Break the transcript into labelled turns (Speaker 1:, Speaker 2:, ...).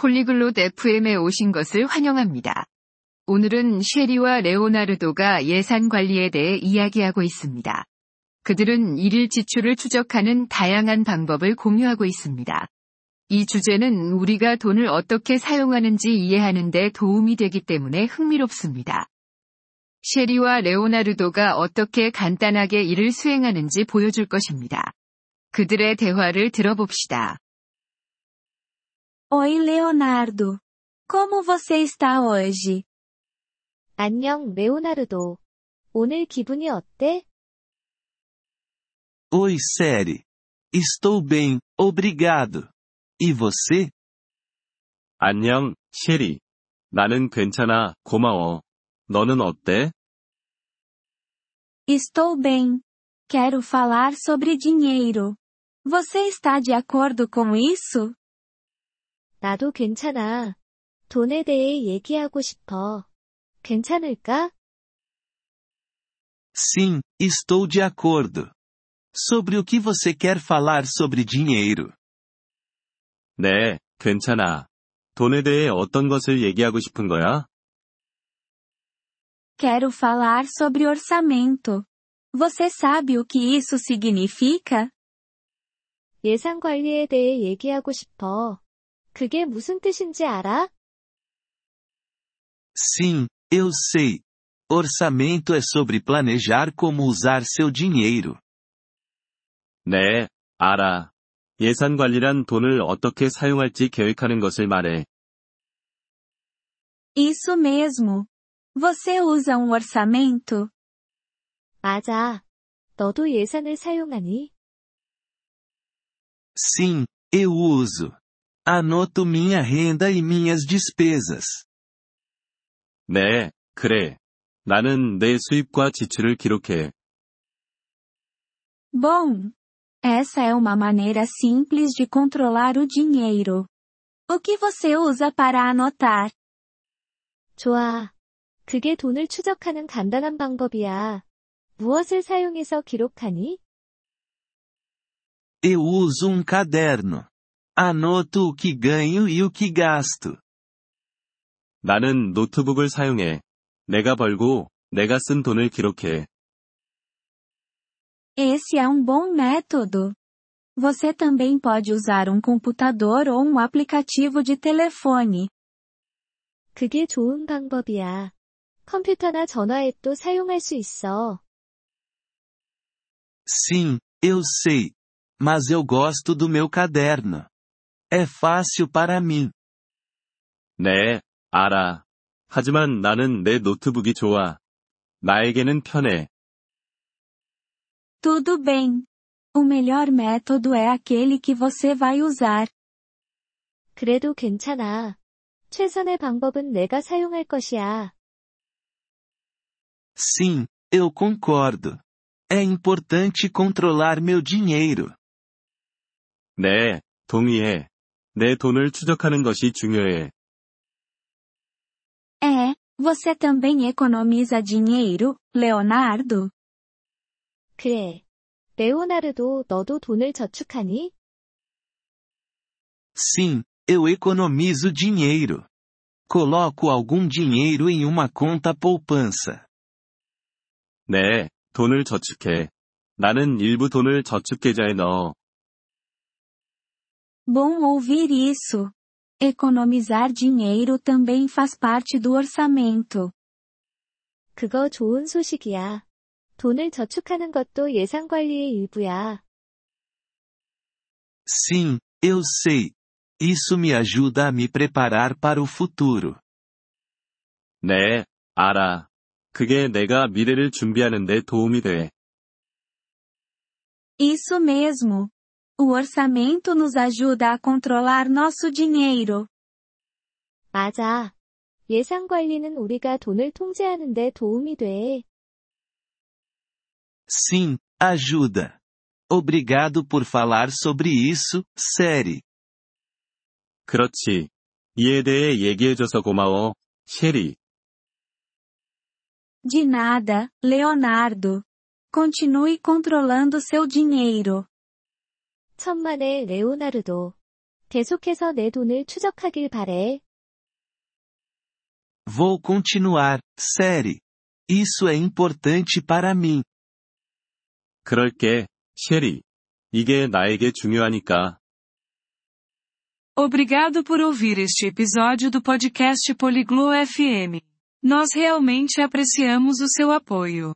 Speaker 1: 폴리글롯 FM에 오신 것을 환영합니다. 오늘은 쉐리와 레오나르도가 예산 관리에 대해 이야기하고 있습니다. 그들은 일일 지출을 추적하는 다양한 방법을 공유하고 있습니다. 이 주제는 우리가 돈을 어떻게 사용하는지 이해하는 데 도움이 되기 때문에 흥미롭습니다. 쉐리와 레오나르도가 어떻게 간단하게 일을 수행하는지 보여줄 것입니다. 그들의 대화를 들어봅시다.
Speaker 2: Oi, Leonardo. Como você está hoje?
Speaker 3: 안녕, 레오나르도. 오늘 기분이 어때?
Speaker 4: Oi, Seri. Estou bem, obrigado. E você?
Speaker 5: 안녕, 셰리. 나는 괜찮아, 고마워. 너는 어때?
Speaker 2: Estou bem. Quero falar sobre dinheiro. Você está de acordo com isso?
Speaker 3: 나도 괜찮아. 돈에 대해 얘기하고 싶어. 괜찮을까?
Speaker 4: Sim, estou de acordo. Sobre o que você quer falar sobre dinheiro?
Speaker 5: 네, 괜찮아. 돈에 대해 어떤 것을 얘기하고 싶은 거야?
Speaker 2: Quero falar sobre orçamento. Você sabe o que isso significa?
Speaker 3: 예산 관리에 대해 얘기하고 싶어. 그게 무슨 뜻인지 알아?
Speaker 4: Sim, eu sei. Orçamento é sobre planejar como usar seu dinheiro.
Speaker 5: 네, 알아. 예산 관리란 돈을 어떻게 사용할지 계획하는 것을 말해.
Speaker 2: Isso mesmo. Você usa um orçamento?
Speaker 3: 맞아. 너도 예산을 사용하니?
Speaker 4: Sim, eu uso. Anoto minha renda e minhas despesas.
Speaker 5: 네, 그래. 나는 내 수입과 지출을 기록해.
Speaker 2: Bom. Essa é uma maneira simples de controlar o dinheiro. O que você usa para anotar?
Speaker 3: 좋아. 그게 돈을 추적하는 간단한 방법이야. 무엇을 사용해서 기록하니?
Speaker 4: Eu uso um caderno. Anoto o que ganho e o que gasto.
Speaker 5: 나는 노트북을 사용해. 내가 벌고, 내가 쓴 돈을 기록해.
Speaker 2: Esse é um bom método. Você também pode usar um computador ou um aplicativo de telefone.
Speaker 3: 그게 좋은 방법이야. 컴퓨터나 전화 앱도 사용할 수 있어.
Speaker 4: Sim, eu sei. Mas eu gosto do meu caderno. É fácil para mim.
Speaker 5: 네, 알아. 하지만 나는 내 노트북이 좋아. 나에게는 편해.
Speaker 2: Tudo bem. O melhor método é aquele que você vai usar.
Speaker 3: 그래도 괜찮아. 최선의 방법은 내가 사용할 것이야.
Speaker 4: Sim, eu concordo. É importante controlar meu dinheiro.
Speaker 5: 네, 동의해. 내 돈을 추적하는 것이 중요해.
Speaker 2: É, você também economiza dinheiro, Leonardo?
Speaker 3: 그래. 레오나르도 너도 돈을 저축하니?
Speaker 4: Sim, eu economizo dinheiro. Coloco algum dinheiro em uma conta poupança.
Speaker 5: 네, 돈을 저축해. 나는 일부 돈을 저축 계좌에 넣어.
Speaker 2: Bom ouvir isso. Economizar dinheiro também faz parte do orçamento.
Speaker 3: 그거 좋은 소식이야. 돈을 저축하는 것도 예산 관리의 일부야.
Speaker 4: Sim, eu sei. Isso me ajuda a me preparar para o futuro.
Speaker 5: 네, 알아. 그게 내가 미래를 준비하는 데 도움이 돼.
Speaker 2: Isso mesmo. O orçamento nos ajuda a controlar nosso dinheiro.
Speaker 3: 맞아. 예산 관리는 우리가 돈을 통제하는 데 도움이 돼.
Speaker 4: Sim, ajuda. Obrigado por falar sobre isso, série.
Speaker 5: 그렇지. 이에 대해 얘기해줘서 고마워, 셰리.
Speaker 2: De nada, Leonardo. Continue controlando seu dinheiro.
Speaker 3: 천만에 레오나르도. 계속해서 내 돈을 추적하길 바래.
Speaker 4: Vou continuar, série. Isso é importante para mim.
Speaker 5: 그럴게, 셰리. 이게 나에게 중요하니까.
Speaker 6: Obrigado por ouvir este episódio do podcast Poliglo FM. Nós realmente apreciamos o seu apoio.